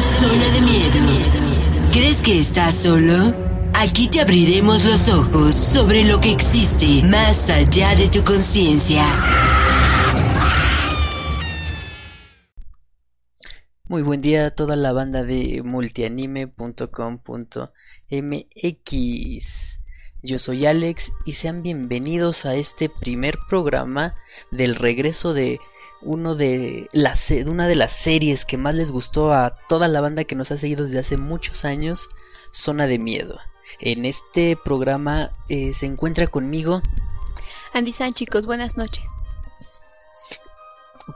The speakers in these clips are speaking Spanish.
Zona de miedo. ¿Crees que estás solo? Aquí te abriremos los ojos sobre lo que existe más allá de tu conciencia. Muy buen día a toda la banda de multianime.com.mx. Yo soy Alex y sean bienvenidos a este primer programa del regreso de uno de las, una de las series que más les gustó a toda la banda que nos ha seguido desde hace muchos años, Zona de Miedo. En este programa eh, se encuentra conmigo Andy San, chicos, buenas noches.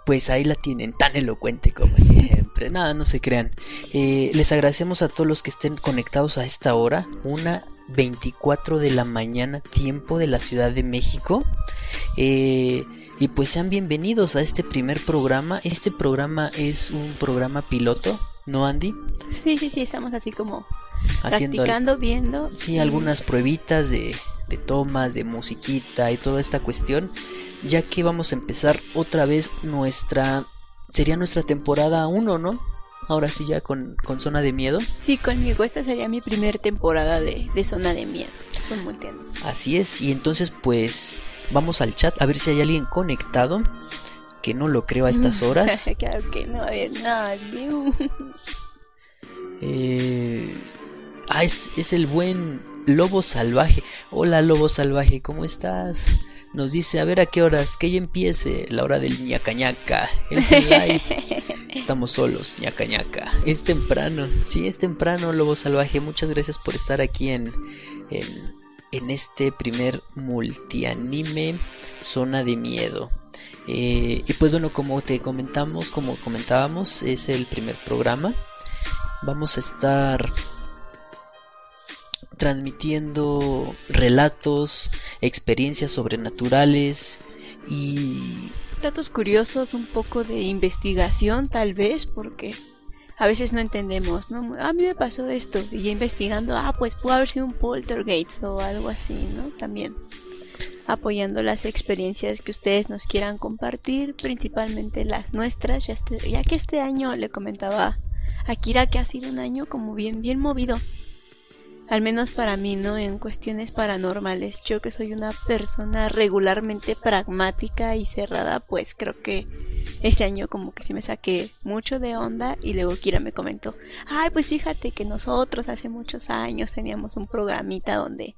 Pues ahí la tienen, tan elocuente como siempre. Nada, no se crean. Eh, les agradecemos a todos los que estén conectados a esta hora. Una 24 de la mañana, tiempo de la Ciudad de México. Eh, y pues sean bienvenidos a este primer programa. Este programa es un programa piloto, ¿no, Andy? Sí, sí, sí, estamos así como Haciendo practicando, viendo. Sí, algunas pruebitas de, de tomas, de musiquita y toda esta cuestión. Ya que vamos a empezar otra vez nuestra. Sería nuestra temporada 1, ¿no? Ahora sí, ya con, con, Zona de Miedo. Sí, conmigo. Esta sería mi primera temporada de, de Zona de Miedo. Así es. Y entonces, pues Vamos al chat a ver si hay alguien conectado. Que no lo creo a estas horas. claro que no hay nadie. eh... Ah, es, es el buen Lobo Salvaje. Hola Lobo Salvaje, ¿cómo estás? Nos dice, a ver a qué horas, que ya empiece la hora del ñacañaca. Estamos solos, ñacañaca. Es temprano, sí, es temprano, Lobo Salvaje. Muchas gracias por estar aquí en, en este primer multianime Zona de Miedo. Eh, y pues bueno, como te comentamos, como comentábamos, es el primer programa. Vamos a estar transmitiendo relatos, experiencias sobrenaturales y... Datos curiosos, un poco de investigación tal vez, porque a veces no entendemos, ¿no? A mí me pasó esto y ya investigando, ah, pues pudo haber sido un poltergeist o algo así, ¿no? También apoyando las experiencias que ustedes nos quieran compartir, principalmente las nuestras, ya, este, ya que este año le comentaba a Kira que ha sido un año como bien, bien movido al menos para mí, ¿no? En cuestiones paranormales. Yo que soy una persona regularmente pragmática y cerrada, pues creo que este año como que sí me saqué mucho de onda y luego Kira me comentó, ay, pues fíjate que nosotros hace muchos años teníamos un programita donde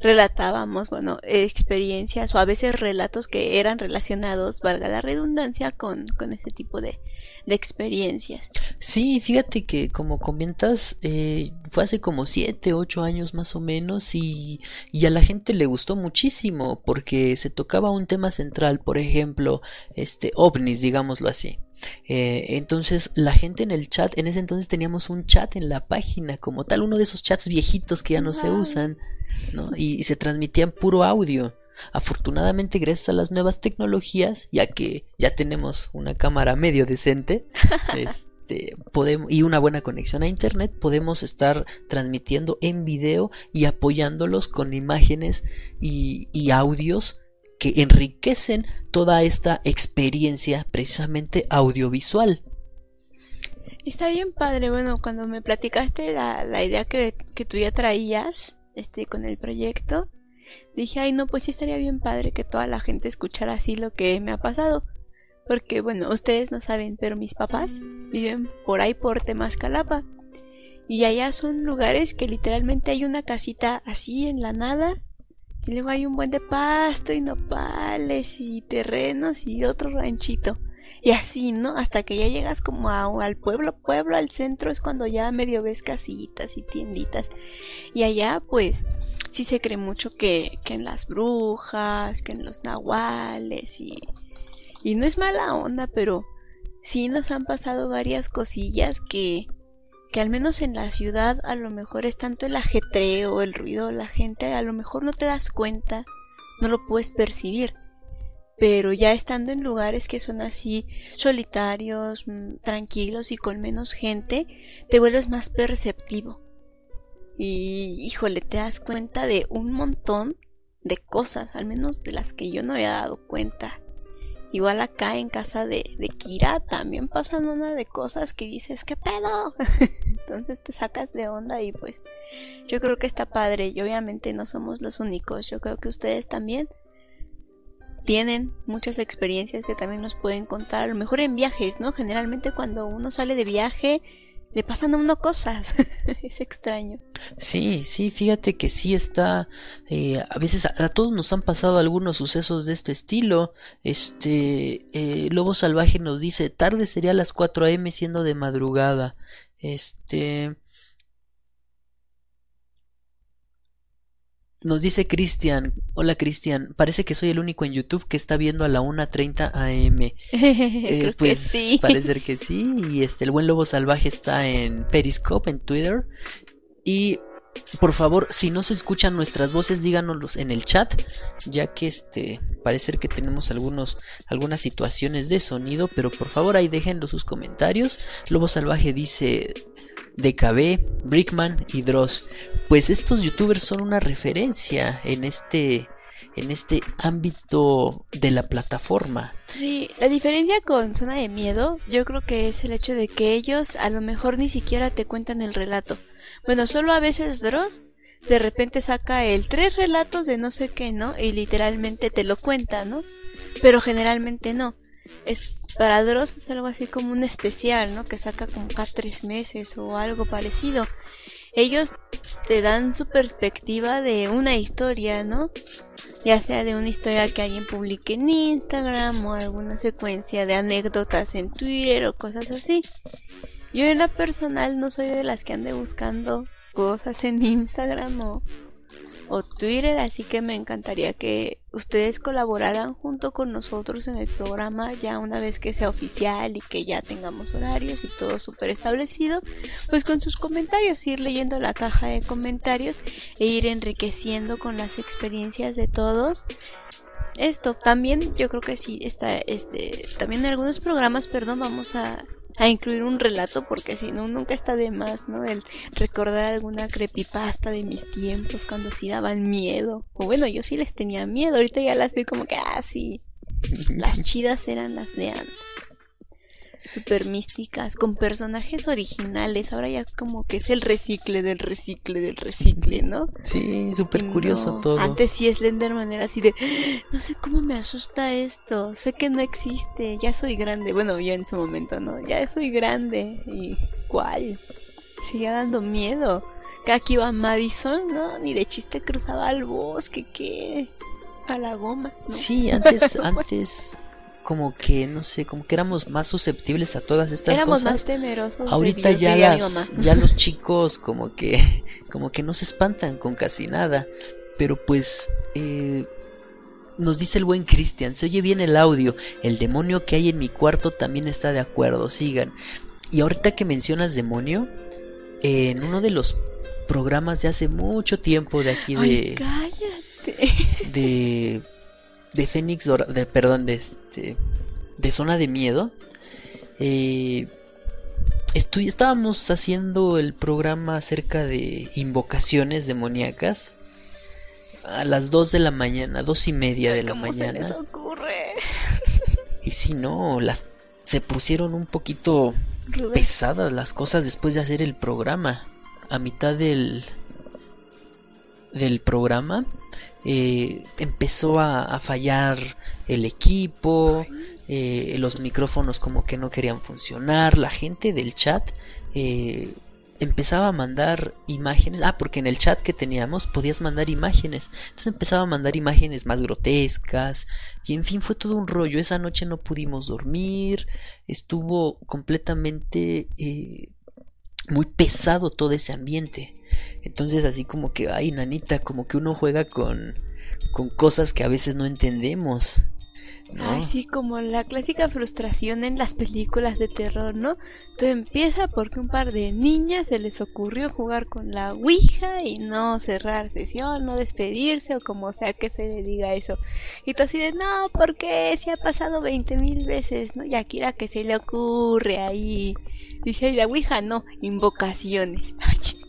relatábamos, bueno, experiencias o a veces relatos que eran relacionados, valga la redundancia, con, con este tipo de, de experiencias. Sí, fíjate que como comentas, eh, fue hace como 7, 8 años más o menos y, y, a la gente le gustó muchísimo porque se tocaba un tema central, por ejemplo, este ovnis, digámoslo así. Eh, entonces la gente en el chat, en ese entonces teníamos un chat en la página como tal, uno de esos chats viejitos que ya no se usan. Y, se transmitía en puro audio. Afortunadamente, gracias a las nuevas tecnologías, ya que ya tenemos una cámara medio decente, este, podemos, y una buena conexión a internet, podemos estar transmitiendo en video y apoyándolos con imágenes y, y audios que enriquecen toda esta experiencia precisamente audiovisual. Está bien padre, bueno, cuando me platicaste la, la idea que, que tú ya traías, este, con el proyecto, dije, ay no, pues sí estaría bien padre que toda la gente escuchara así lo que me ha pasado. Porque bueno, ustedes no saben, pero mis papás viven por ahí por Temascalapa. Y allá son lugares que literalmente hay una casita así en la nada. Y luego hay un buen de pasto y nopales y terrenos y otro ranchito. Y así, ¿no? Hasta que ya llegas como al pueblo, pueblo, al centro es cuando ya medio ves casitas y tienditas. Y allá, pues, sí se cree mucho que, que en las brujas, que en los nahuales y... Y no es mala onda, pero sí nos han pasado varias cosillas que, que al menos en la ciudad a lo mejor es tanto el ajetreo, el ruido, la gente, a lo mejor no te das cuenta, no lo puedes percibir pero ya estando en lugares que son así solitarios, mm, tranquilos y con menos gente, te vuelves más perceptivo. Y híjole, te das cuenta de un montón de cosas, al menos de las que yo no había dado cuenta. Igual acá en casa de, de Kira también pasan una de cosas que dices, ¿qué pedo? Entonces te sacas de onda y pues yo creo que está padre y obviamente no somos los únicos, yo creo que ustedes también tienen muchas experiencias que también nos pueden contar, a lo mejor en viajes, ¿no? Generalmente cuando uno sale de viaje le pasan a uno cosas. es extraño. Sí, sí, fíjate que sí está. Eh, a veces a, todos nos han pasado algunos sucesos de este estilo. Este. Eh, Lobo Salvaje nos dice: tarde sería las 4 a.m. siendo de madrugada. Este. Nos dice Cristian, hola Cristian, parece que soy el único en YouTube que está viendo a la 1.30 am. Eh, pues sí. parece que sí. Y este, el buen lobo salvaje está en Periscope, en Twitter. Y por favor, si no se escuchan nuestras voces, díganoslos en el chat, ya que este parece que tenemos algunos algunas situaciones de sonido, pero por favor ahí déjenlo sus comentarios. Lobo Salvaje dice DKB, Brickman y Dross. Pues estos youtubers son una referencia en este en este ámbito de la plataforma. Sí, la diferencia con Zona de Miedo yo creo que es el hecho de que ellos a lo mejor ni siquiera te cuentan el relato. Bueno, solo a veces Dross de repente saca el tres relatos de no sé qué, ¿no? Y literalmente te lo cuenta, ¿no? Pero generalmente no es para Dross es algo así como un especial, ¿no? Que saca como cada tres meses o algo parecido. Ellos te dan su perspectiva de una historia, ¿no? Ya sea de una historia que alguien publique en Instagram o alguna secuencia de anécdotas en Twitter o cosas así. Yo en la personal no soy de las que ande buscando cosas en Instagram o o Twitter, así que me encantaría que ustedes colaboraran junto con nosotros en el programa ya una vez que sea oficial y que ya tengamos horarios y todo súper establecido, pues con sus comentarios, ir leyendo la caja de comentarios e ir enriqueciendo con las experiencias de todos. Esto también yo creo que sí está este también en algunos programas perdón vamos a a incluir un relato porque si no nunca está de más, ¿no? El recordar alguna creepypasta de mis tiempos cuando sí daban miedo. O bueno, yo sí les tenía miedo, ahorita ya las veo como que, ah, las chidas eran las de antes super místicas, con personajes originales. Ahora ya como que es el recicle del recicle del recicle, ¿no? Sí, súper curioso todo. Antes sí Slenderman era así de, no sé cómo me asusta esto, sé que no existe, ya soy grande. Bueno, yo en su momento, ¿no? Ya soy grande. ¿Y cuál? Sigue dando miedo. Que aquí iba Madison, ¿no? Ni de chiste cruzaba al bosque, ¿qué? A la goma. Sí, antes, antes como que, no sé, como que éramos más susceptibles a todas estas éramos cosas. más temerosos. Ahorita ya las, ya los chicos como que, como que no se espantan con casi nada. Pero pues, eh, nos dice el buen Cristian, se oye bien el audio. El demonio que hay en mi cuarto también está de acuerdo, sigan. Y ahorita que mencionas demonio, en uno de los programas de hace mucho tiempo de aquí de... cállate. De de Fénix, de, perdón, de este, de Zona de Miedo, eh, estábamos haciendo el programa acerca de invocaciones demoníacas a las 2 de la mañana, dos y media de la mañana. Se les ocurre? Y si no, las se pusieron un poquito pesadas las cosas después de hacer el programa. A mitad del del programa eh, empezó a, fallar el equipo, eh, los micrófonos como que no querían funcionar, la gente del chat eh, empezaba a mandar imágenes, ah, porque en el chat que teníamos podías mandar imágenes, entonces empezaba a mandar imágenes más grotescas y en fin fue todo un rollo, esa noche no pudimos dormir, estuvo completamente muy pesado todo ese ambiente. Entonces así como que, ay, nanita, como que uno juega con, con cosas que a veces no entendemos. ¿no? Ay, sí, como la clásica frustración en las películas de terror, ¿no? Todo empieza porque un par de niñas se les ocurrió jugar con la Ouija y no cerrar sesión, no despedirse o como sea que se le diga eso. Y tú así de, no, porque se ha pasado veinte mil veces, ¿no? Y aquí la que se le ocurre ahí. Dice, la Ouija no, invocaciones.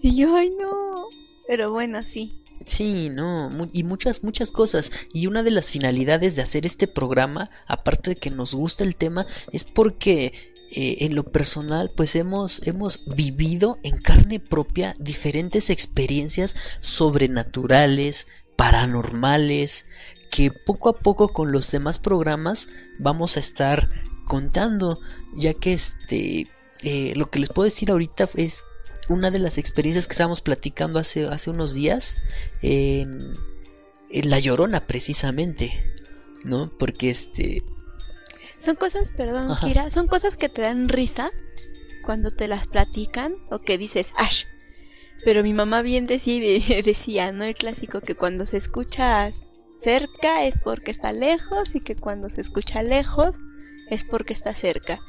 y yo, ay no. Pero bueno, sí. Sí, no, y muchas, muchas cosas. Y una de las finalidades de hacer este programa, aparte de que nos gusta el tema, es porque eh, en lo personal, pues hemos, hemos vivido en carne propia diferentes experiencias sobrenaturales, paranormales, que poco a poco con los demás programas vamos a estar contando, ya que este, eh, lo que les puedo decir ahorita es una de las experiencias que estábamos platicando hace, hace unos días, en La Llorona precisamente, ¿no? Porque este, son cosas, perdón, Kira, son cosas que te dan risa cuando te las platican o que dices, ¡ash! Pero mi mamá bien decía, decía, ¿no? El clásico que cuando se escucha cerca es porque está lejos y que cuando se escucha lejos es porque está cerca.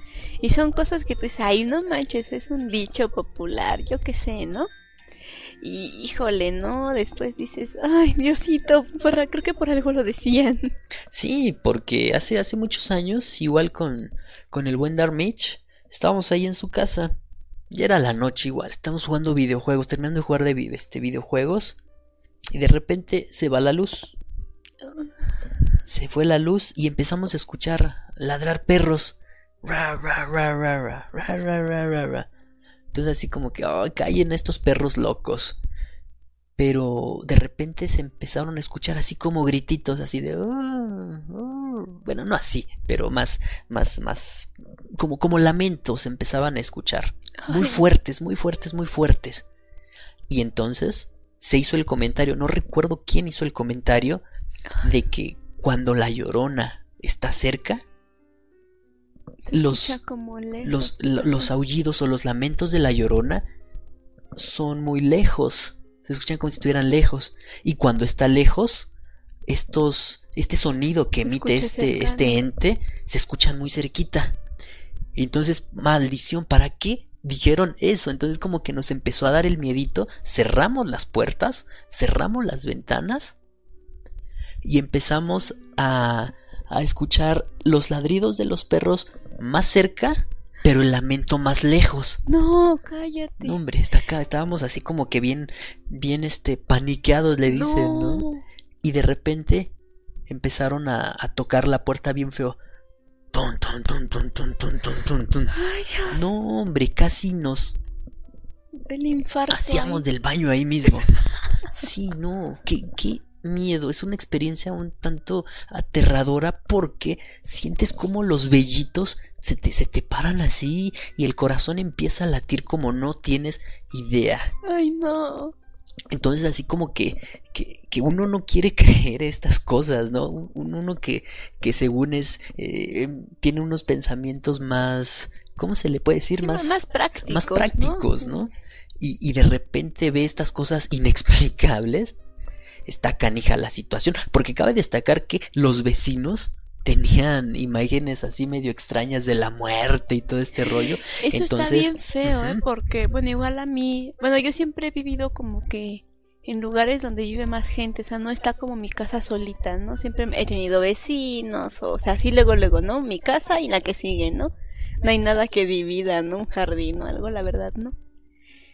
Y son cosas que tú dices, ay, no manches, es un dicho popular, yo qué sé, ¿no? Y híjole, ¿no? Después dices, ay, Diosito, creo que por algo lo decían. Sí, porque hace, hace muchos años, igual con, con el buen Darmich, estábamos ahí en su casa. Ya era la noche igual, estábamos jugando videojuegos, terminando de jugar de este, videojuegos. Y de repente se va la luz. Se fue la luz y empezamos a escuchar ladrar perros. Ra, ra, ra, ra, ra, ra, ra, ra, ra. Entonces así como que, oh, callen estos perros locos. Pero de repente se empezaron a escuchar así como grititos, así de... Oh, oh". Bueno, no así, pero más, más, más... Como, como lamentos empezaban a escuchar. Muy fuertes, muy fuertes, muy fuertes. Y entonces se hizo el comentario, no recuerdo quién hizo el comentario, de que cuando la llorona está cerca, los, los, los aullidos o los lamentos de la llorona son muy lejos. Se escuchan como si estuvieran lejos. Y cuando está lejos, estos, este sonido que emite este, este ente se escuchan muy cerquita. Entonces, maldición, ¿para qué dijeron eso? Entonces como que nos empezó a dar el miedito, cerramos las puertas, cerramos las ventanas y empezamos a, a escuchar los ladridos de los perros más cerca, pero el lamento más lejos. No, cállate. No, hombre, está acá, estábamos así como que bien, bien, este, paniqueados, le dicen, ¿no? Y de repente empezaron a, a tocar la puerta bien feo. Ton, ton, ton, ton, ton, ton, ton, ton, Ay, Dios. No, hombre, casi nos... El infarto. Hacíamos del baño ahí mismo. sí, no, qué, qué, miedo, es una experiencia un tanto aterradora porque sientes como los vellitos se te, se te paran así y el corazón empieza a latir como no tienes idea. Ay, no. Entonces así como que, que, uno no quiere creer estas cosas, ¿no? Uno que, que según es, eh, tiene unos pensamientos más, ¿cómo se le puede decir? más, más prácticos. Más prácticos, ¿no? Y, y de repente ve estas cosas inexplicables está canija la situación, porque cabe destacar que los vecinos tenían imágenes así medio extrañas de la muerte y todo este rollo. Eso Entonces, está bien feo, ¿eh? Porque, bueno, igual a mí, bueno, yo siempre he vivido como que en lugares donde vive más gente, o sea, no está como mi casa solita, ¿no? Siempre he tenido vecinos, o sea, así luego, luego, ¿no? Mi casa y la que sigue, ¿no? No hay nada que divida, ¿no? Un jardín o algo, la verdad, ¿no?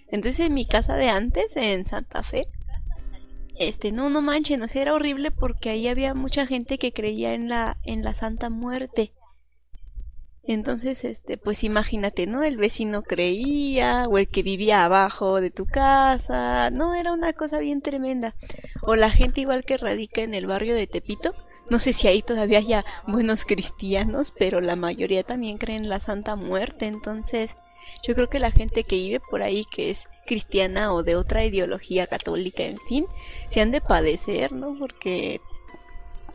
Entonces en mi casa de antes, en Santa Fe, este, no, no manchen, o sea, era horrible porque ahí había mucha gente que creía en la, en la Santa Muerte. Entonces, este, pues imagínate, ¿no? El vecino creía, o el que vivía abajo de tu casa, no, era una cosa bien tremenda. O la gente igual que radica en el barrio de Tepito, no sé si ahí todavía haya buenos cristianos, pero la mayoría también creen en la Santa Muerte, entonces yo creo que la gente que vive por ahí, que es cristiana o de otra ideología católica, en fin, se han de padecer, ¿no? Porque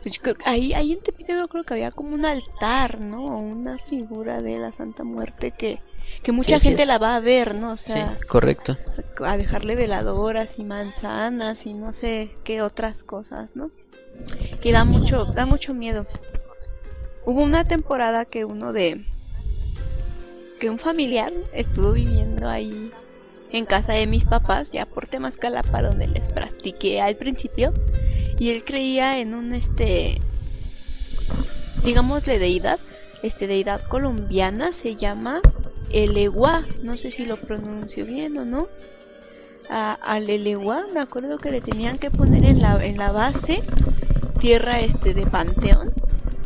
pues yo creo, ahí, ahí en Tepito yo creo que había como un altar, ¿no? Una figura de la Santa Muerte que, que mucha gente la va a ver, ¿no? O sea, correcto. A dejarle veladoras y manzanas y no sé qué otras cosas, ¿no? Que da mucho, da mucho miedo. Hubo una temporada que uno de que un familiar estuvo viviendo ahí en casa de mis papás, ya por temas para donde les practiqué al principio, y él creía en un este digámosle deidad, este deidad colombiana se llama el Eguá, no sé si lo pronuncio bien o no. a, a Lelewa, me acuerdo que le tenían que poner en la, en la base tierra este de panteón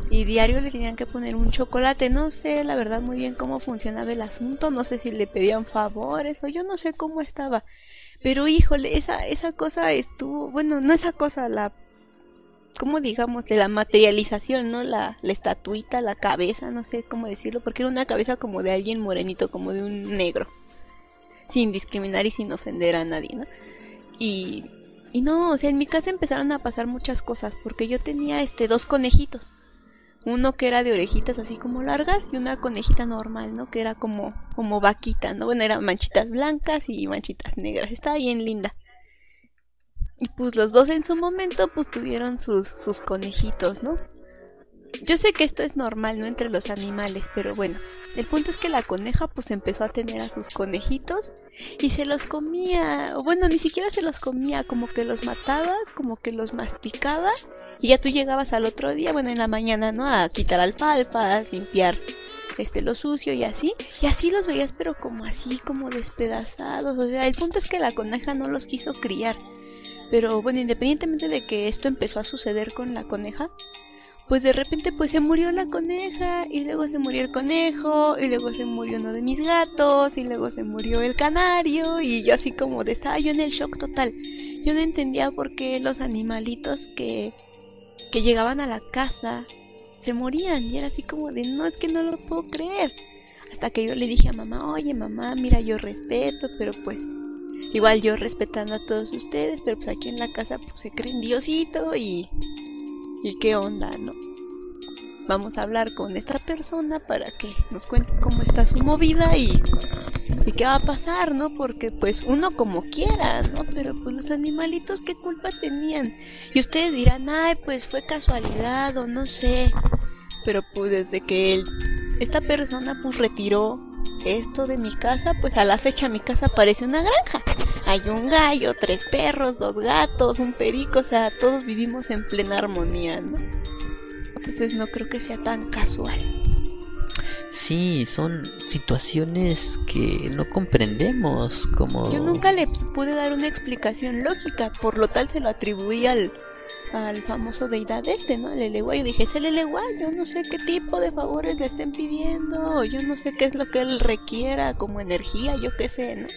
y diario le tenían que poner un chocolate. No sé la verdad muy bien cómo funcionaba el asunto, no sé si le pedían favores o yo no sé cómo estaba. Pero híjole, esa, esa cosa estuvo, bueno, no esa cosa, la, ¿cómo digamos? De la materialización, ¿no? La, la estatuita, la cabeza, no sé cómo decirlo, porque era una cabeza como de alguien morenito, como de un negro. Sin discriminar y sin ofender a nadie, ¿no? Y, y no, o sea, en mi casa empezaron a pasar muchas cosas, porque yo tenía este dos conejitos uno que era de orejitas así como largas y una conejita normal, ¿no? Que era como, como vaquita, ¿no? Bueno, eran manchitas blancas y manchitas negras. Estaba bien linda. Y pues los dos en su momento pues tuvieron sus, sus conejitos, ¿no? Yo sé que esto es normal, ¿no? Entre los animales, pero bueno. El punto es que la coneja pues empezó a tener a sus conejitos y se los comía, bueno, ni siquiera se los comía, como que los mataba, como que los masticaba y ya tú llegabas al otro día, bueno, en la mañana, ¿no? A quitar alfalfas, limpiar este lo sucio y así. Y así los veías, pero como así, como despedazados. O sea, el punto es que la coneja no los quiso criar. Pero bueno, independientemente de que esto empezó a suceder con la coneja, pues de repente pues se murió la coneja y luego se murió el conejo y luego se murió uno de mis gatos y luego se murió el canario y yo así como de estaba yo en el shock total. Yo no entendía por qué los animalitos que que llegaban a la casa se morían y era así como de no es que no lo puedo creer. Hasta que yo le dije a mamá, oye mamá, mira yo respeto, pero pues igual yo respetando a todos ustedes, pero pues aquí en la casa pues se creen Diosito y... ¿Y qué onda, no? Vamos a hablar con esta persona para que nos cuente cómo está su movida y qué va a pasar, ¿no? Porque pues uno como quiera, ¿no? Pero pues los animalitos qué culpa tenían. Y ustedes dirán, ay, pues fue casualidad o no sé. Pero pues desde que él, esta persona pues retiró esto de mi casa, pues a la fecha mi casa parece una granja. Hay un gallo, tres perros, dos gatos, un perico, o sea, todos vivimos en plena armonía, ¿no? Entonces no creo que sea tan casual. Sí, son situaciones que no comprendemos como... Yo nunca le pude dar una explicación lógica, por lo tal se lo atribuí al, al famoso deidad este, ¿no? El Eleguay. Yo dije, es el Eleguay, yo no sé qué tipo de favores le estén pidiendo, yo no sé qué es lo que él requiera como energía, yo qué sé, ¿no?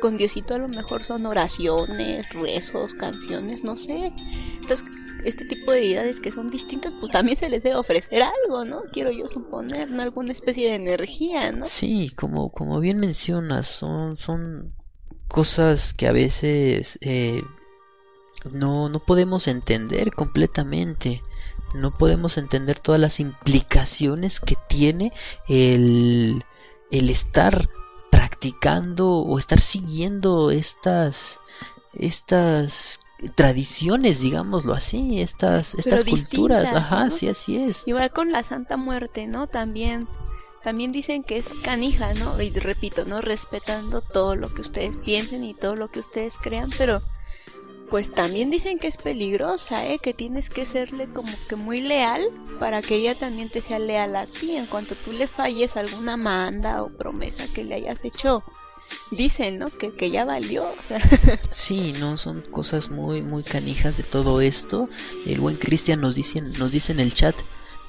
Con Diosito a lo mejor son oraciones, rezos, canciones, no sé. Entonces este tipo de deidades que son distintas, pues también se les debe ofrecer algo, ¿no? Quiero yo suponer, ¿no? Alguna especie de energía, ¿no? Sí, como, como bien mencionas, son, son cosas que a veces eh, no, no podemos entender completamente. No podemos entender todas las implicaciones que tiene el, el estar practicando o estar siguiendo estas estas tradiciones, digámoslo así, estas, estas culturas. Ajá, sí, así es. Igual con la Santa Muerte, ¿no? También, también dicen que es canija, ¿no? Y repito, ¿no? Respetando todo lo que ustedes piensen y todo lo que ustedes crean, pero pues también dicen que es peligrosa, ¿eh? Que tienes que serle como que muy leal para que ella también te sea leal a ti. En cuanto tú le falles alguna manda o promesa que le hayas hecho, dicen, ¿no? Que, que ya valió. sí, no, son cosas muy, muy canijas de todo esto. El buen Cristian nos dice, nos dice en el chat,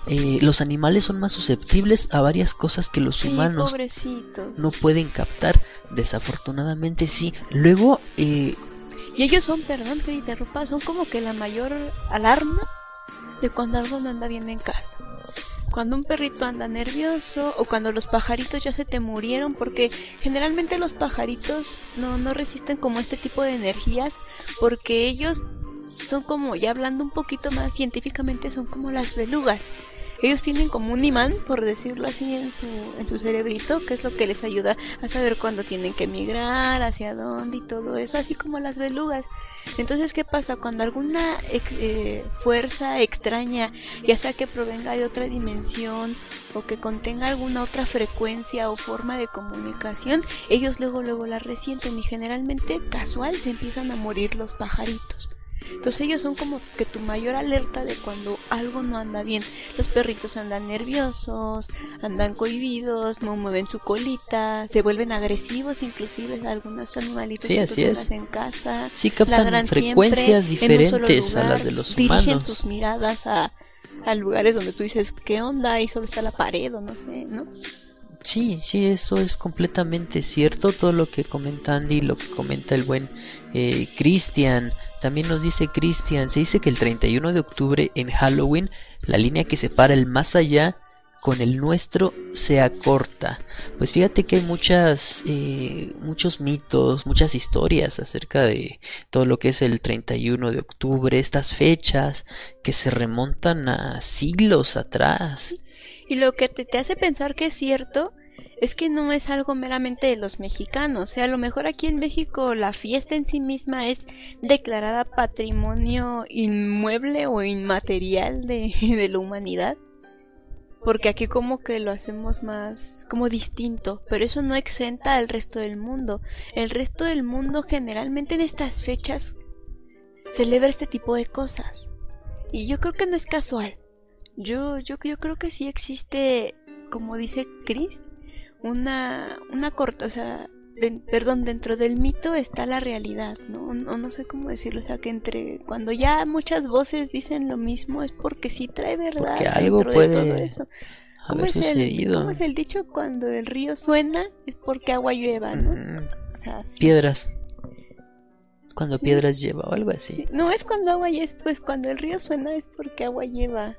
eh, los animales son más susceptibles a varias cosas que los humanos no pueden captar. Desafortunadamente sí. Luego... Eh, y ellos son, perdón que interrumpa, son como que la mayor alarma de cuando algo no anda bien en casa cuando un perrito anda nervioso o cuando los pajaritos ya se te murieron porque generalmente los pajaritos no, no resisten como este tipo de energías porque ellos son como, ya hablando un poquito más científicamente, son como las belugas ellos tienen como un imán, por decirlo así, en su, en su cerebrito, que es lo que les ayuda a saber cuándo tienen que migrar, hacia dónde y todo eso, así como las belugas. Entonces, ¿qué pasa? Cuando alguna eh, fuerza extraña, ya sea que provenga de otra dimensión o que contenga alguna otra frecuencia o forma de comunicación, ellos luego luego la resienten y generalmente casual se empiezan a morir los pajaritos. Entonces ellos son como que tu mayor alerta de cuando algo no anda bien. Los perritos andan nerviosos, andan cohibidos, no mueven su colita, se vuelven agresivos, inclusive algunos animalitos sí, que así es. en casa. Sí captan frecuencias diferentes a las de los Dirigen humanos. sus miradas a, a lugares donde tú dices, ¿qué onda? Y solo está la pared o no sé, ¿no? Sí, sí, eso es completamente cierto. Todo lo que comenta Andy, lo que comenta el buen eh, Cristian. También nos dice Cristian, se dice que el 31 de octubre en Halloween la línea que separa el más allá con el nuestro se acorta. Pues fíjate que hay muchas, eh, muchos mitos, muchas historias acerca de todo lo que es el 31 de octubre, estas fechas que se remontan a siglos atrás. Y lo que te, te hace pensar que es cierto es que no es algo meramente de los mexicanos. O sea, a lo mejor aquí en México la fiesta en sí misma es declarada patrimonio inmueble o inmaterial de, de la humanidad. Porque aquí como que lo hacemos más como distinto, pero eso no exenta al resto del mundo. El resto del mundo generalmente en estas fechas celebra este tipo de cosas. Y yo creo que no es casual. Yo, yo, yo creo que sí existe, como dice Chris, una, una corta, o sea, de- perdón, dentro del mito está la realidad, ¿no? No, no sé cómo decirlo, o sea, que entre, cuando ya muchas voces dicen lo mismo es porque sí trae verdad Porque algo dentro de puede todo eso. ¿Cómo haber es, el. ¿Cómo es el dicho? Cuando el río suena es porque agua lleva, ¿no? O sea. Piedras. Cuando Sí. piedras lleva o algo así. Sí, No es cuando agua lleva, es pues cuando el río suena es porque agua lleva.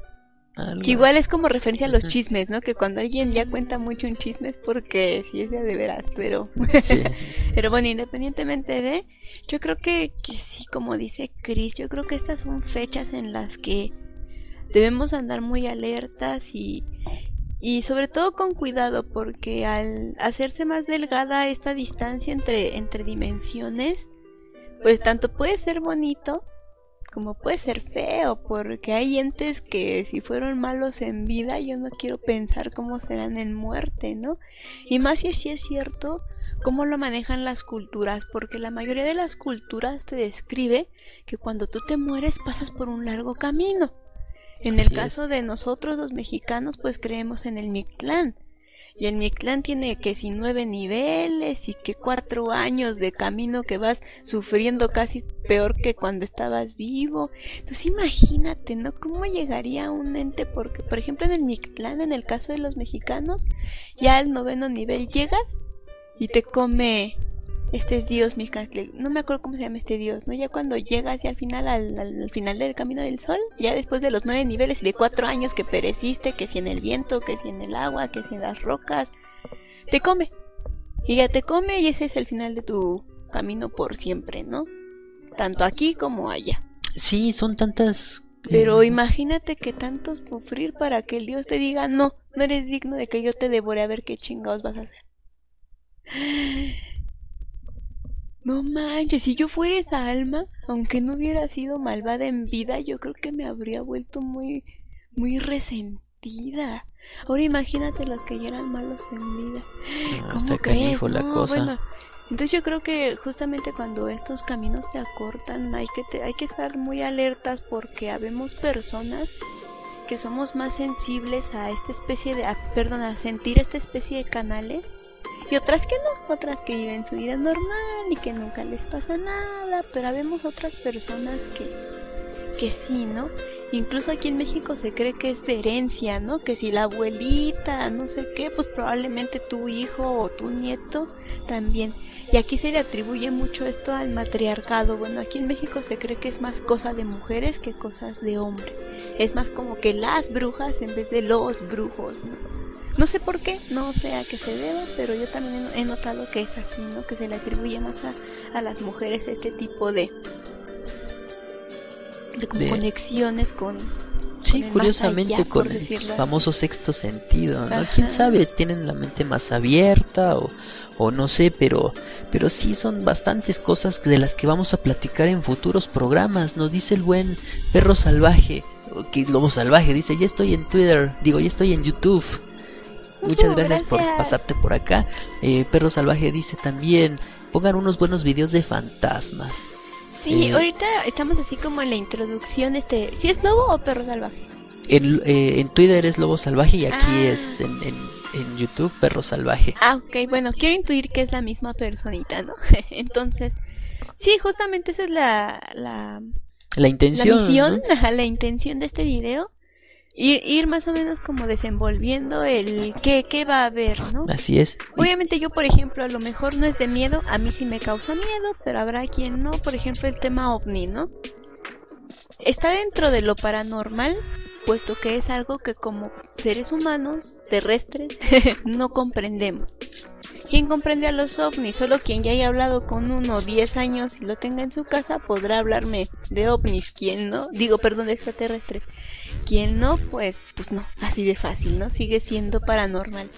Algo- Que igual es como referencia a los chismes, ¿no? Que cuando alguien ya cuenta mucho un chisme es porque sí es de de veras, pero... Sí. pero bueno, independientemente de... Yo creo que, que sí, como dice Chris, yo creo que estas son fechas en las que debemos andar muy alertas y, y sobre todo con cuidado porque al hacerse más delgada esta distancia entre, entre dimensiones, pues tanto puede ser bonito como puede ser feo, porque hay entes que si fueron malos en vida, yo no quiero pensar cómo serán en muerte, ¿no? Y más si sí es cierto cómo lo manejan las culturas, porque la mayoría de las culturas te describe que cuando tú te mueres pasas por un largo camino. En el es. caso de nosotros los mexicanos, pues creemos en el Mictlán. Y el Mictlán tiene que si nueve niveles y que cuatro años de camino que vas sufriendo casi peor que cuando estabas vivo. Entonces imagínate, ¿no? ¿Cómo llegaría un ente? Porque, por ejemplo, en el Mictlán, en el caso de los mexicanos, ya al noveno nivel llegas y te come este dios Mictlán. No me acuerdo cómo se llama este dios, ¿no? Ya cuando llegas ya al final, al, al- al final del camino del sol, ya después de los nueve niveles y de cuatro años que pereciste, que si en el viento, que si en el agua, que si en las rocas, te come. Y ya te come y ese es el final de tu camino por siempre, ¿no? Tanto aquí como allá. Sí, son tantas. eh, Pero imagínate que tanto sufrir para que el Dios te diga, no, no eres digno de que yo te devore a ver qué chingados vas a hacer. No manches, si yo fuera esa alma, aunque no hubiera sido malvada en vida, yo creo que me habría vuelto muy, muy resentida. Ahora imagínate los que ya eran malos en vida. no, ¿Cómo crees? la cosa. bueno, entonces yo creo que justamente cuando estos caminos se acortan hay que te- hay que estar muy alertas porque habemos personas que somos más sensibles a esta especie de a- perdón, a sentir esta especie de canales y otras que no, otras que viven su vida normal y que nunca les pasa nada, pero habemos otras personas que que sí, ¿no? Incluso aquí en México se cree que es de herencia, ¿no? Que si la abuelita, no sé qué, pues probablemente tu hijo o tu nieto también. Y aquí se le atribuye mucho esto al matriarcado. Bueno, aquí en México se cree que es más cosa de mujeres que cosas de hombres. Es más como que las brujas en vez de los brujos, ¿no? No sé por qué, no sé a qué se deba, pero yo también he notado que es así, ¿no? Que se le atribuye más a, a las mujeres este tipo de, de, como De- conexiones con, Sí, con curiosamente allá, con el así. famoso sexto sentido, ¿no? Ajá. Quién sabe, tienen la mente más abierta o, o no sé, pero, pero sí son bastantes cosas de las que vamos a platicar en futuros programas. Nos dice el buen perro salvaje, que lobo salvaje, dice, ya estoy en Twitter, digo, ya estoy en YouTube. Muchas gracias, por pasarte por acá. Eh, perro salvaje dice también, pongan unos buenos videos de fantasmas. Sí, Eh, ahorita estamos así como en la introducción, este, ¿si es lobo o perro salvaje? En, eh, en Twitter es Lobo Salvaje y aquí Ah. es en, en, en YouTube Perro Salvaje. Ah, ok, bueno, quiero intuir que es la misma personita, ¿no? Entonces, sí, justamente esa es la, la, La la intención. misión, ¿no? ajá, la intención de este video. Ir, ir más o menos como desenvolviendo el qué, qué va a haber, ¿no? Así es. Obviamente yo, por ejemplo, a lo mejor no es de miedo, a mí sí me causa miedo, pero habrá quien no, por ejemplo, el tema ovni, ¿no? Está dentro de lo paranormal, puesto que es algo que como seres humanos terrestres no comprendemos. ¿Quién comprende a los ovnis? Solo quien ya haya hablado con uno 10 años y lo tenga en su casa podrá hablarme de ovnis. ¿Quién no? Digo, perdón, de extraterrestres. Quien no, pues, pues no, así de fácil, ¿no? Sigue siendo paranormal.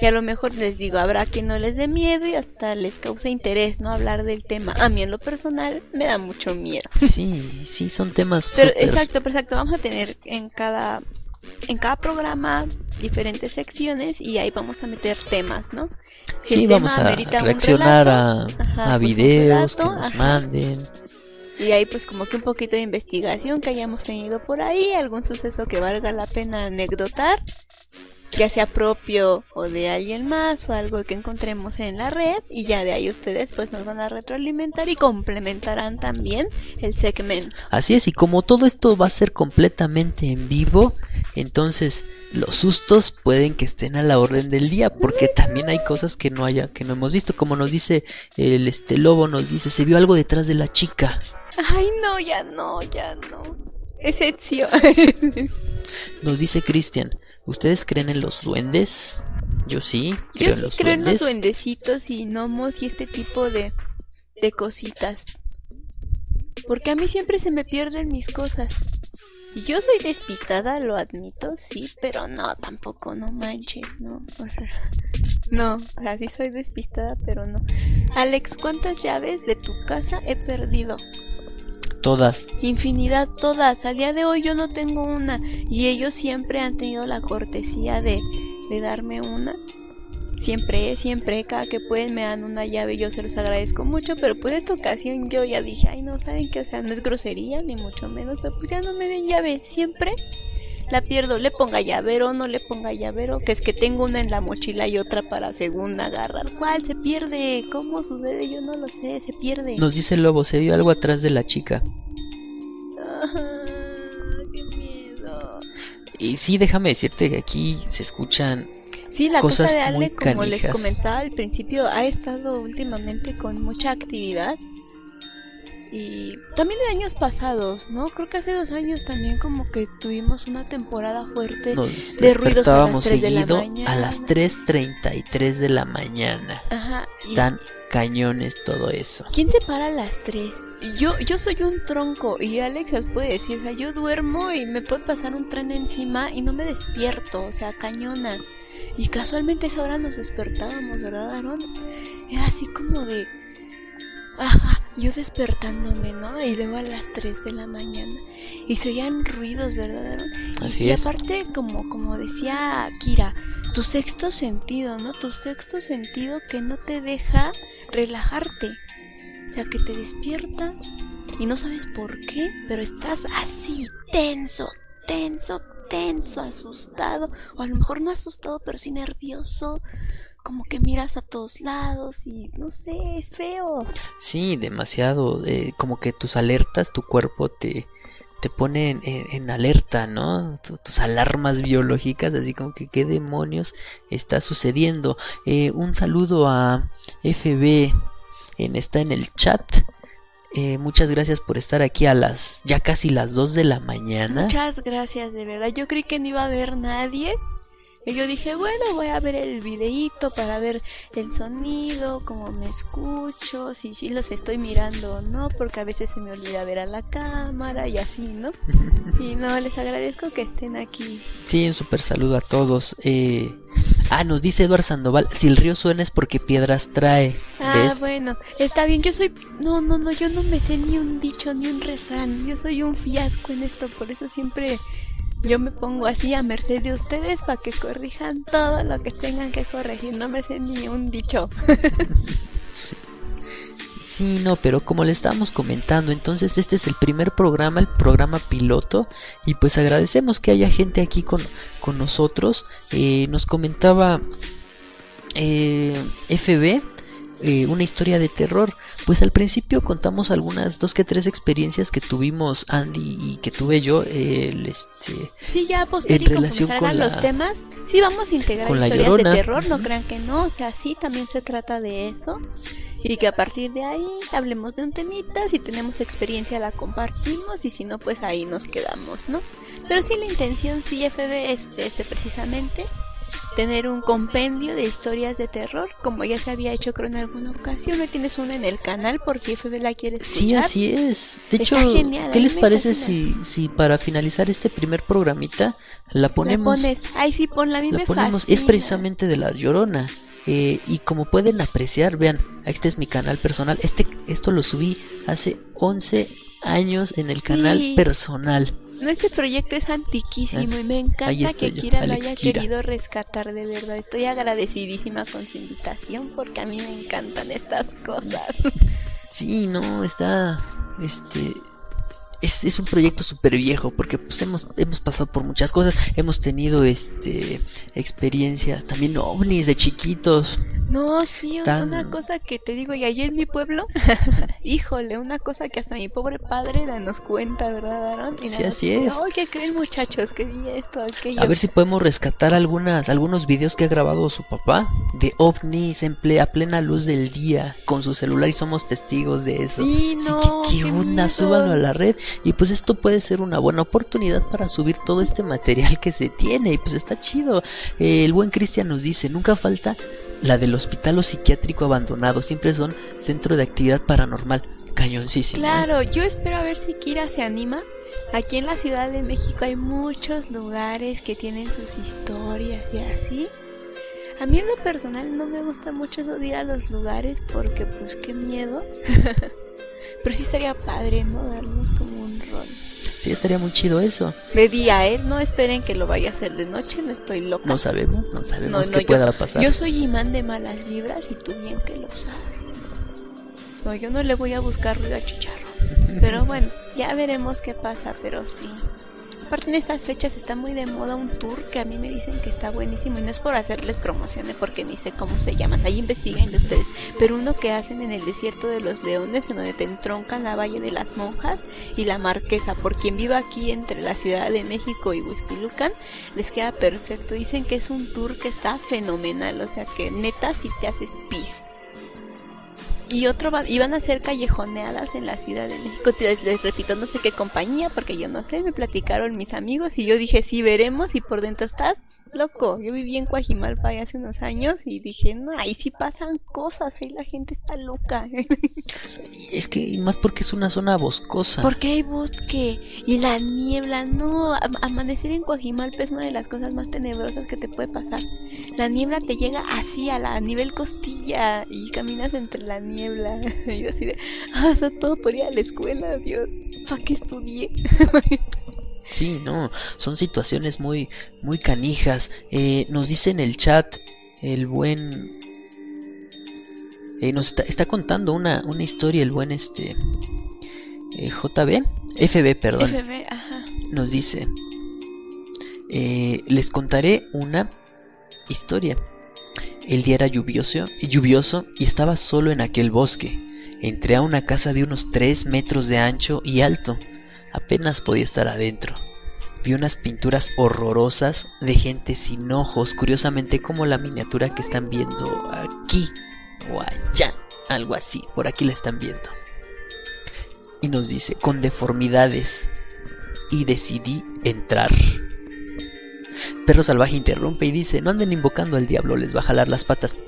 Y a lo mejor les digo, habrá quien no les dé miedo y hasta les causa interés, ¿no? Hablar del tema. A mí en lo personal me da mucho miedo. Sí, sí, son temas. Pero exacto, perfecto. Vamos a tener en cada en cada programa diferentes secciones y ahí vamos a meter temas, ¿no? Si Sí, vamos a reaccionar relato, a, ajá, a pues videos relato, que nos ajá. manden. Y ahí pues como que un poquito de investigación que hayamos tenido por ahí, algún suceso que valga la pena anecdotar, ya sea propio o de alguien más o algo que encontremos en la red y ya de ahí ustedes pues nos van a retroalimentar y complementarán también el segmento. Así es, y como todo esto va a ser completamente en vivo, entonces los sustos pueden que estén a la orden del día, porque también hay cosas que no haya, que no hemos visto, como nos dice el este lobo, nos dice, se vio algo detrás de la chica. Ay, no, ya no, ya no. Excepción. Nos dice Cristian, ¿ustedes creen en los duendes? Yo sí, creo Yo en sí los creo en los duendecitos y gnomos y este tipo de, de cositas. Porque a mí siempre se me pierden mis cosas. Y yo soy despistada, lo admito, sí, pero no, tampoco, no manches, no. O sea, no, o sea, sí soy despistada, pero no. Alex, ¿cuántas llaves de tu casa he perdido? Todas. Infinidad todas. Al día de hoy yo no tengo una. Y ellos siempre han tenido la cortesía de, de darme una. Siempre, siempre, cada que pueden me dan una llave yo se los agradezco mucho. Pero pues esta ocasión yo ya dije, ay no, ¿saben qué? O sea, no es grosería, ni mucho menos. Pero pues ya no me den llave. Siempre la pierdo. Le ponga llavero, no le ponga llavero. Que es que tengo una en la mochila y otra para según agarrar. ¿Cuál? Se pierde. ¿Cómo sucede? Yo no lo sé. Se pierde. Nos dice el lobo, se vio algo atrás de la chica. Ah, qué miedo. Y sí, déjame decirte que aquí se escuchan Sí, la Cosas casa de Ale, como les comentaba al principio, ha estado últimamente con mucha actividad. Y también de años pasados, ¿no? Creo que hace dos años también como que tuvimos una temporada fuerte. Nos de ruidos a las despertábamos 3 de la seguido a mañana. las 3.33 de la mañana. Ajá. y- Están cañones todo eso. ¿Quién se para a las 3? Yo, yo soy un tronco y Alex os puede decir, o sea, yo duermo y me puede pasar un tren encima y no me despierto, o sea, cañona. Y casualmente a esa hora nos despertábamos, ¿verdad, Aaron? Era así como de... Ajá, yo despertándome, ¿no? Y luego a las 3 de la mañana. Y se oían ruidos, ¿verdad? Y- Así y es. aparte, como, como decía Kira, tu sexto sentido, ¿no? Tu sexto sentido que no te deja relajarte. O sea, que te despiertas y no sabes por qué, pero estás así, tenso, tenso, tenso, asustado. O a lo mejor no asustado, pero sí nervioso. Como que miras a todos lados y no sé, es feo. Sí, demasiado. eh, como que tus alertas, tu cuerpo te, te pone en, en- en alerta, ¿no? Tu- tus alarmas biológicas, así como que qué demonios está sucediendo. Eh, un saludo a FB, en, está en el chat. Eh, muchas gracias por estar aquí a las ya casi las 2 de la mañana. Muchas gracias, de verdad. Yo creí que no iba a haber nadie. Y yo dije, bueno, voy a ver el videíto para ver el sonido, cómo me escucho, si los estoy mirando o no, porque a veces se me olvida ver a la cámara y así, ¿no? Y no, les agradezco que estén aquí. Sí, un super saludo a todos. Eh, ah, nos dice Eduard Sandoval, si el río suena es porque piedras trae. Ah, ¿Ves? bueno, está bien, yo soy... No, no, no, yo no me sé ni un dicho ni un refrán, yo soy un fiasco en esto, por eso siempre yo me pongo así a merced de ustedes para que corrijan todo lo que tengan que corregir, no me sé ni un dicho. Sí, no, pero como le estábamos comentando, entonces este es el primer programa, el programa piloto, y pues agradecemos que haya gente aquí con, con nosotros. Eh, nos comentaba eh, FB eh, una historia de terror. Pues al principio contamos algunas dos que tres experiencias que tuvimos Andy y que tuve yo. El, este, sí, ya en relación con los temas, sí vamos a integrar historias de terror, no crean que no, o sea, sí también se trata de eso. Y que a partir de ahí hablemos de un temita, si tenemos experiencia la compartimos y si no, pues ahí nos quedamos, ¿no? Pero sí la intención, sí, FB, este, este precisamente, tener un compendio de historias de terror, como ya se había hecho creo en alguna ocasión. Hoy tienes una en el canal por si FB la quiere escuchar. Sí, así es. De hecho, ¿qué les parece si, si para finalizar este primer programita la ponemos? La pones, ay sí, ponla, a mí la ponemos. Es precisamente de La Llorona. Eh, y como pueden apreciar, vean, este es mi canal personal. Este, esto lo subí hace 11 años en el canal personal. Este proyecto es antiquísimo y me encanta que Kira lo haya querido rescatar de verdad. Estoy agradecidísima con su invitación porque a mí me encantan estas cosas. Sí, no, está este es, es, un proyecto súper viejo porque pues hemos, hemos pasado por muchas cosas, hemos tenido este experiencias también ovnis de chiquitos. No, sí, una cosa que te digo, y ayer en mi pueblo, híjole, una cosa que hasta mi pobre padre nos cuenta, ¿verdad, Aaron? sí, así es. ¿qué creen muchachos? Vi esto, aquello. A ver si podemos rescatar algunas, algunos videos que ha grabado su papá de ovnis en a plena luz del día con su celular y somos testigos de eso. Sí, no, ¿qué, onda? Súbanlo a la red y pues esto puede ser una buena oportunidad para subir todo este material que se tiene y pues está chido. el buen Cristian nos dice, nunca falta la del hospital o psiquiátrico abandonado, siempre son centro de actividad paranormal. Cañoncísimo. ¿eh? Claro, yo espero a ver si Kira se anima. Aquí en la Ciudad de México hay muchos lugares que tienen sus historias y así. A mí en lo personal no me gusta mucho eso de ir a los lugares porque pues qué miedo. Pero sí estaría padre, ¿no? Darnos como un rol. Sí, estaría muy chido eso. De día, ¿eh? No esperen que lo vaya a hacer de noche, no estoy loca. No sabemos, no sabemos qué pueda pasar. Yo soy imán de malas vibras y tú bien que lo sabes. No, yo no le voy a buscar ruido a chicharro. Pero bueno, ya veremos qué pasa, pero sí. Aparte en estas fechas está muy de moda un tour que a mí me dicen que está buenísimo y no es por hacerles promociones porque ni sé cómo se llaman, ahí investiguen ustedes, pero uno que hacen en el desierto de los leones en donde te entroncan la Valle de las Monjas y la Marquesa, por quien viva aquí entre la Ciudad de México y Huizquilucan, les queda perfecto, dicen que es un tour que está fenomenal, o sea que neta si te haces pis y otro iban a ser callejoneadas en la Ciudad de México. Les, les, repito, no sé qué compañía, porque yo no sé, me platicaron mis amigos y yo dije, sí, veremos y por dentro estás loco. Yo viví en Coajimalpa hace unos años y dije, no, ahí sí pasan cosas, ahí la gente está loca. es que más porque es una zona boscosa. Porque hay bosque y la niebla, no, amanecer en Coajimalpa es una de las cosas más tenebrosas que te puede pasar. La niebla te llega así a la nivel costilla y caminas entre la niebla. y yo así de, ah, eso todo por ir a la escuela, Dios, ¿para qué estudié? Sí, no, son situaciones muy, muy canijas. Eh, nos dice en el chat el buen... Eh, nos está, contando una, una, historia el buen este... Eh, JB, FB, perdón. FB, ajá. Nos dice... les contaré una historia. El día era lluvioso, lluvioso y estaba solo en aquel bosque. Entré a una casa de unos 3 metros de ancho y alto apenas podía estar adentro. Vi unas pinturas horrorosas de gente sin ojos, curiosamente como la miniatura que están viendo aquí o allá, algo así, por aquí la están viendo. Y nos dice, con deformidades, y decidí entrar. Perro salvaje interrumpe y dice, no anden invocando al diablo, les va a jalar las patas.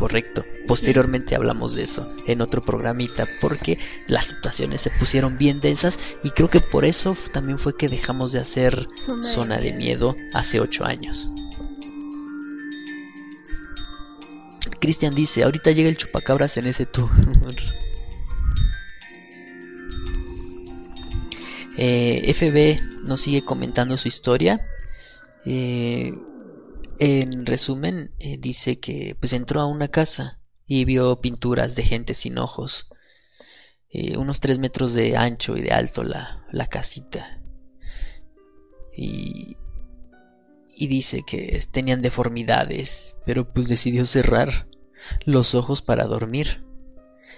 Correcto. Posteriormente hablamos de eso en otro programita porque las situaciones se pusieron bien densas y creo que por eso también fue que dejamos de hacer Zona, de, miedo hace ocho años. Cristian dice, ahorita llega el chupacabras en ese tour. eh, FB nos sigue comentando su historia. Eh, en resumen, eh, dice que pues entró a una casa y vio pinturas de gente sin ojos. Eh, unos tres metros de ancho y de alto la, la casita. Y, y dice que tenían deformidades, pero pues decidió cerrar los ojos para dormir.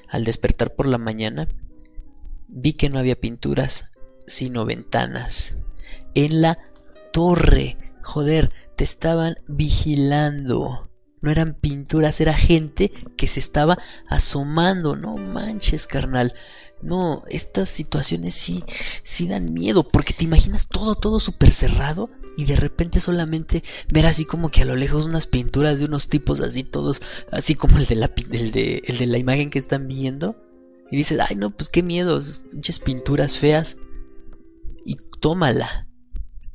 Al despertar por la mañana, vi que no había pinturas, sino ventanas. En la torre, joder, estaban vigilando. No eran pinturas, era gente que se estaba asomando. No manches, carnal. No, estas situaciones sí, sí dan miedo, porque te imaginas todo, todo súper cerrado y de repente solamente ver así como que a lo lejos unas pinturas de unos tipos así todos, así como el de la, el de, el de la imagen que están viendo. Y dices, ay no, pues qué miedo, pinches pinturas feas. Y tómala.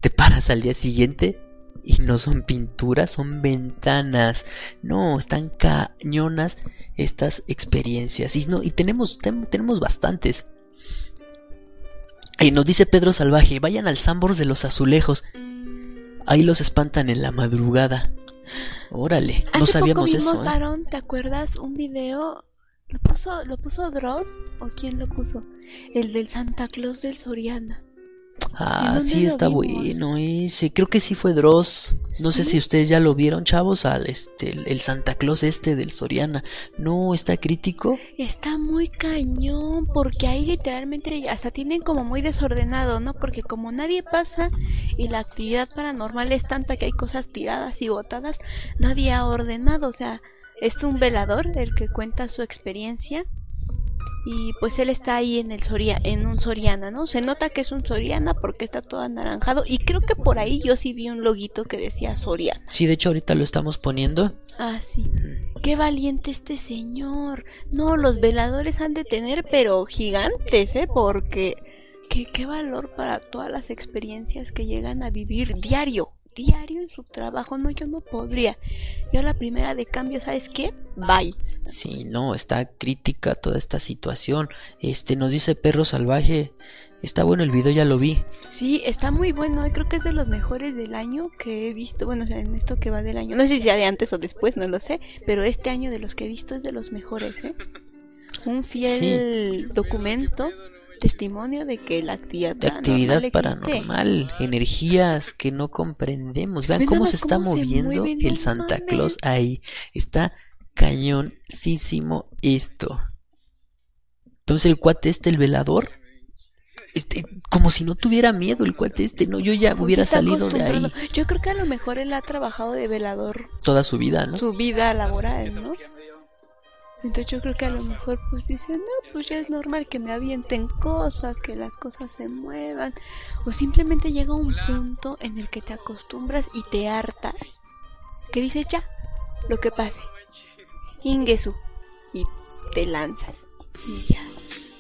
Te paras al día siguiente y no son pinturas, son ventanas. No, están cañonas estas experiencias. Y, no, y tenemos, tenemos bastantes. Y nos dice Pedro Salvaje, vayan al Sambors de los Azulejos. Ahí los espantan en la madrugada. Órale, no sabíamos poco vimos, eso. ¿eh? Aaron, ¿te acuerdas un video? ¿Lo puso, ¿Lo puso Dross? ¿O quién lo puso? El del Santa Claus del Soriana. Ah, sí está bueno ese. Creo que sí fue Dross. No sé si ustedes ya lo vieron, chavos, al este el, Santa Claus este del Soriana. No, está crítico. Está muy cañón porque ahí literalmente hasta tienen como muy desordenado, ¿no? Porque como nadie pasa y la actividad paranormal es tanta que hay cosas tiradas y botadas, nadie ha ordenado, o sea, es un velador el que cuenta su experiencia y pues él está ahí en el Soria, en un Soriana, ¿no? Se nota que es un Soriana porque está todo anaranjado y creo que por ahí yo sí vi un loguito que decía Soria. Sí, de hecho ahorita lo estamos poniendo. Ah, sí. Qué valiente este señor. No, los veladores han de tener pero gigantes, ¿eh? Porque qué, qué valor para todas las experiencias que llegan a vivir diario diario en su trabajo. No, yo no podría. Yo la primera de cambio, ¿sabes qué? Bye. Sí, no, está crítica toda esta situación. Este nos dice Perro Salvaje. Está bueno el video, ya lo vi. Sí, está muy bueno. Creo que es de los mejores del año que he visto. Bueno, o sea, en esto que va del año. No sé si sea de antes o después, no lo sé. Pero este año de los que he visto es de los mejores, ¿eh? Un fiel documento testimonio de que la actividad, de actividad paranormal, energías que no comprendemos. Vean cómo se está moviendo el Santa Claus ahí. Está cañoncísimo esto. Entonces el cuate este, el velador, este, como si no tuviera miedo el cuate este, no, yo ya hubiera salido de ahí. Yo creo que a lo mejor él ha trabajado de velador toda su vida, ¿no? Su vida laboral, ¿no? Entonces yo creo que a lo mejor pues dicen, no, pues ya es normal que me avienten cosas, que las cosas se muevan. O simplemente llega un punto en el que te acostumbras y te hartas. Que dices ya, lo que pase. Ingesu. Y te lanzas. Y ya.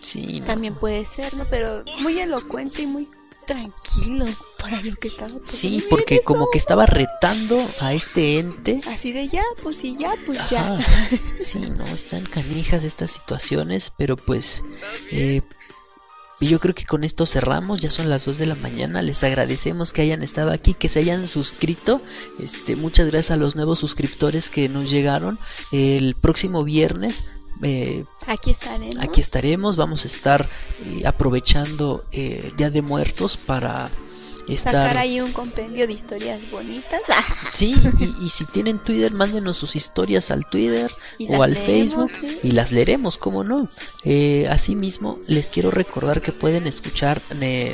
Sí, También puede ser, ¿no? Pero muy elocuente y muy tranquilo para lo que estaba Sí, porque como que estaba retando a este ente. Así de ya, pues sí, ya, pues ya. Sí, no, están canijas estas situaciones, pero pues eh, yo creo que con esto cerramos, ya son las 2 de la mañana, les agradecemos que hayan estado aquí, que se hayan suscrito, este, muchas gracias a los nuevos suscriptores que nos llegaron, el próximo viernes eh, aquí estaremos. Aquí estaremos. Vamos a estar eh, aprovechando eh, Día de Muertos para estar... Sacar ahí un compendio de historias bonitas. sí, y, si tienen Twitter, mándenos sus historias al Twitter o al Facebook y las leeremos, como no. Eh, asimismo, les quiero recordar que pueden escuchar,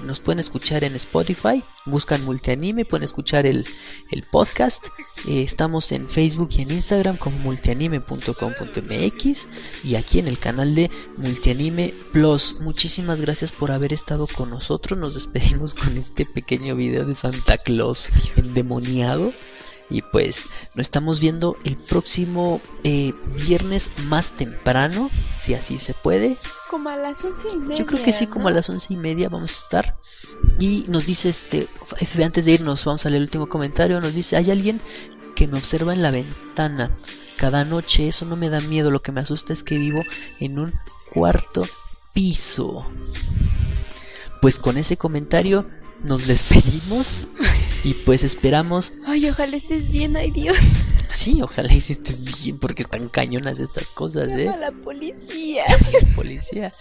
nos pueden escuchar en Spotify, buscan multianime, pueden escuchar el, el podcast. Eh, estamos en Facebook y en Instagram como multianime.com.mx y aquí en el canal de Multianime Plus. Muchísimas gracias por haber estado con nosotros. Nos despedimos con este pequeño video de Santa Claus endemoniado. Y pues nos estamos viendo el próximo eh, viernes más temprano, si así se puede. Como a las once y media. Yo creo que sí, como a las once y media vamos a estar. Y nos dice este, antes de irnos, vamos a leer el último comentario. Nos dice: Hay alguien que me observa en la ventana cada noche. Eso no me da miedo. Lo que me asusta es que vivo en un cuarto piso. Pues con ese comentario nos despedimos y pues esperamos. Ay, ojalá estés bien, ay Dios. Sí, ojalá hiciste bien, porque están cañonas estas cosas, ¿eh? A la policía. La policía.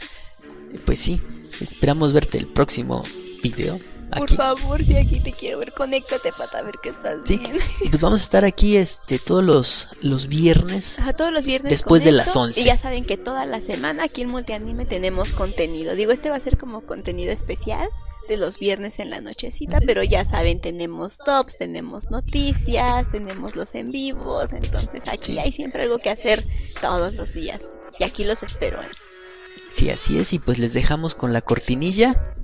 Pues sí, esperamos verte el próximo video. Por favor, si aquí te quiero ver, conéctate para ver que estás Sí, bien. y pues vamos a estar aquí este todos los, los viernes. Ajá, todos los viernes. Después de las 11. Y ya saben que toda la semana aquí en Multianime tenemos contenido. Digo, este va a ser como contenido especial de los viernes en la nochecita, pero ya saben, tenemos tops, tenemos noticias, tenemos los en vivos, entonces aquí hay siempre algo que hacer todos los días. Y aquí los espero. ¿eh? Sí, así es, y pues les dejamos con la cortinilla.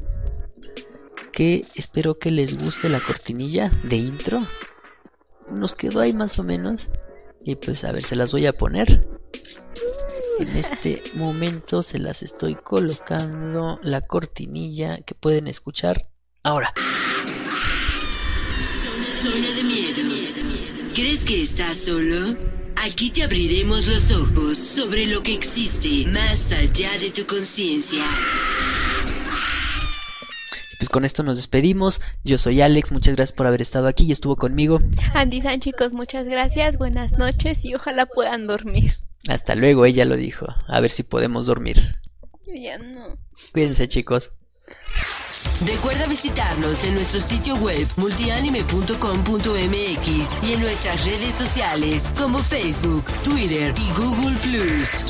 Que espero que les guste la cortinilla de intro. Nos quedó ahí más o menos. Y pues a ver, se las voy a poner. En este momento se las estoy colocando la cortinilla que pueden escuchar ahora. Zona de miedo. ¿Crees que estás solo? Aquí te abriremos los ojos sobre lo que existe más allá de tu conciencia. Pues con esto nos despedimos. Yo soy Alex, muchas gracias por haber estado aquí y estuvo conmigo. Andy San, chicos, muchas gracias, buenas noches y ojalá puedan dormir. Hasta luego, ella lo dijo. A ver si podemos dormir. Yo ya no. Cuídense chicos. Recuerda visitarnos en nuestro sitio web multianime.com.mx y en nuestras redes sociales como Facebook, Twitter y Google Plus.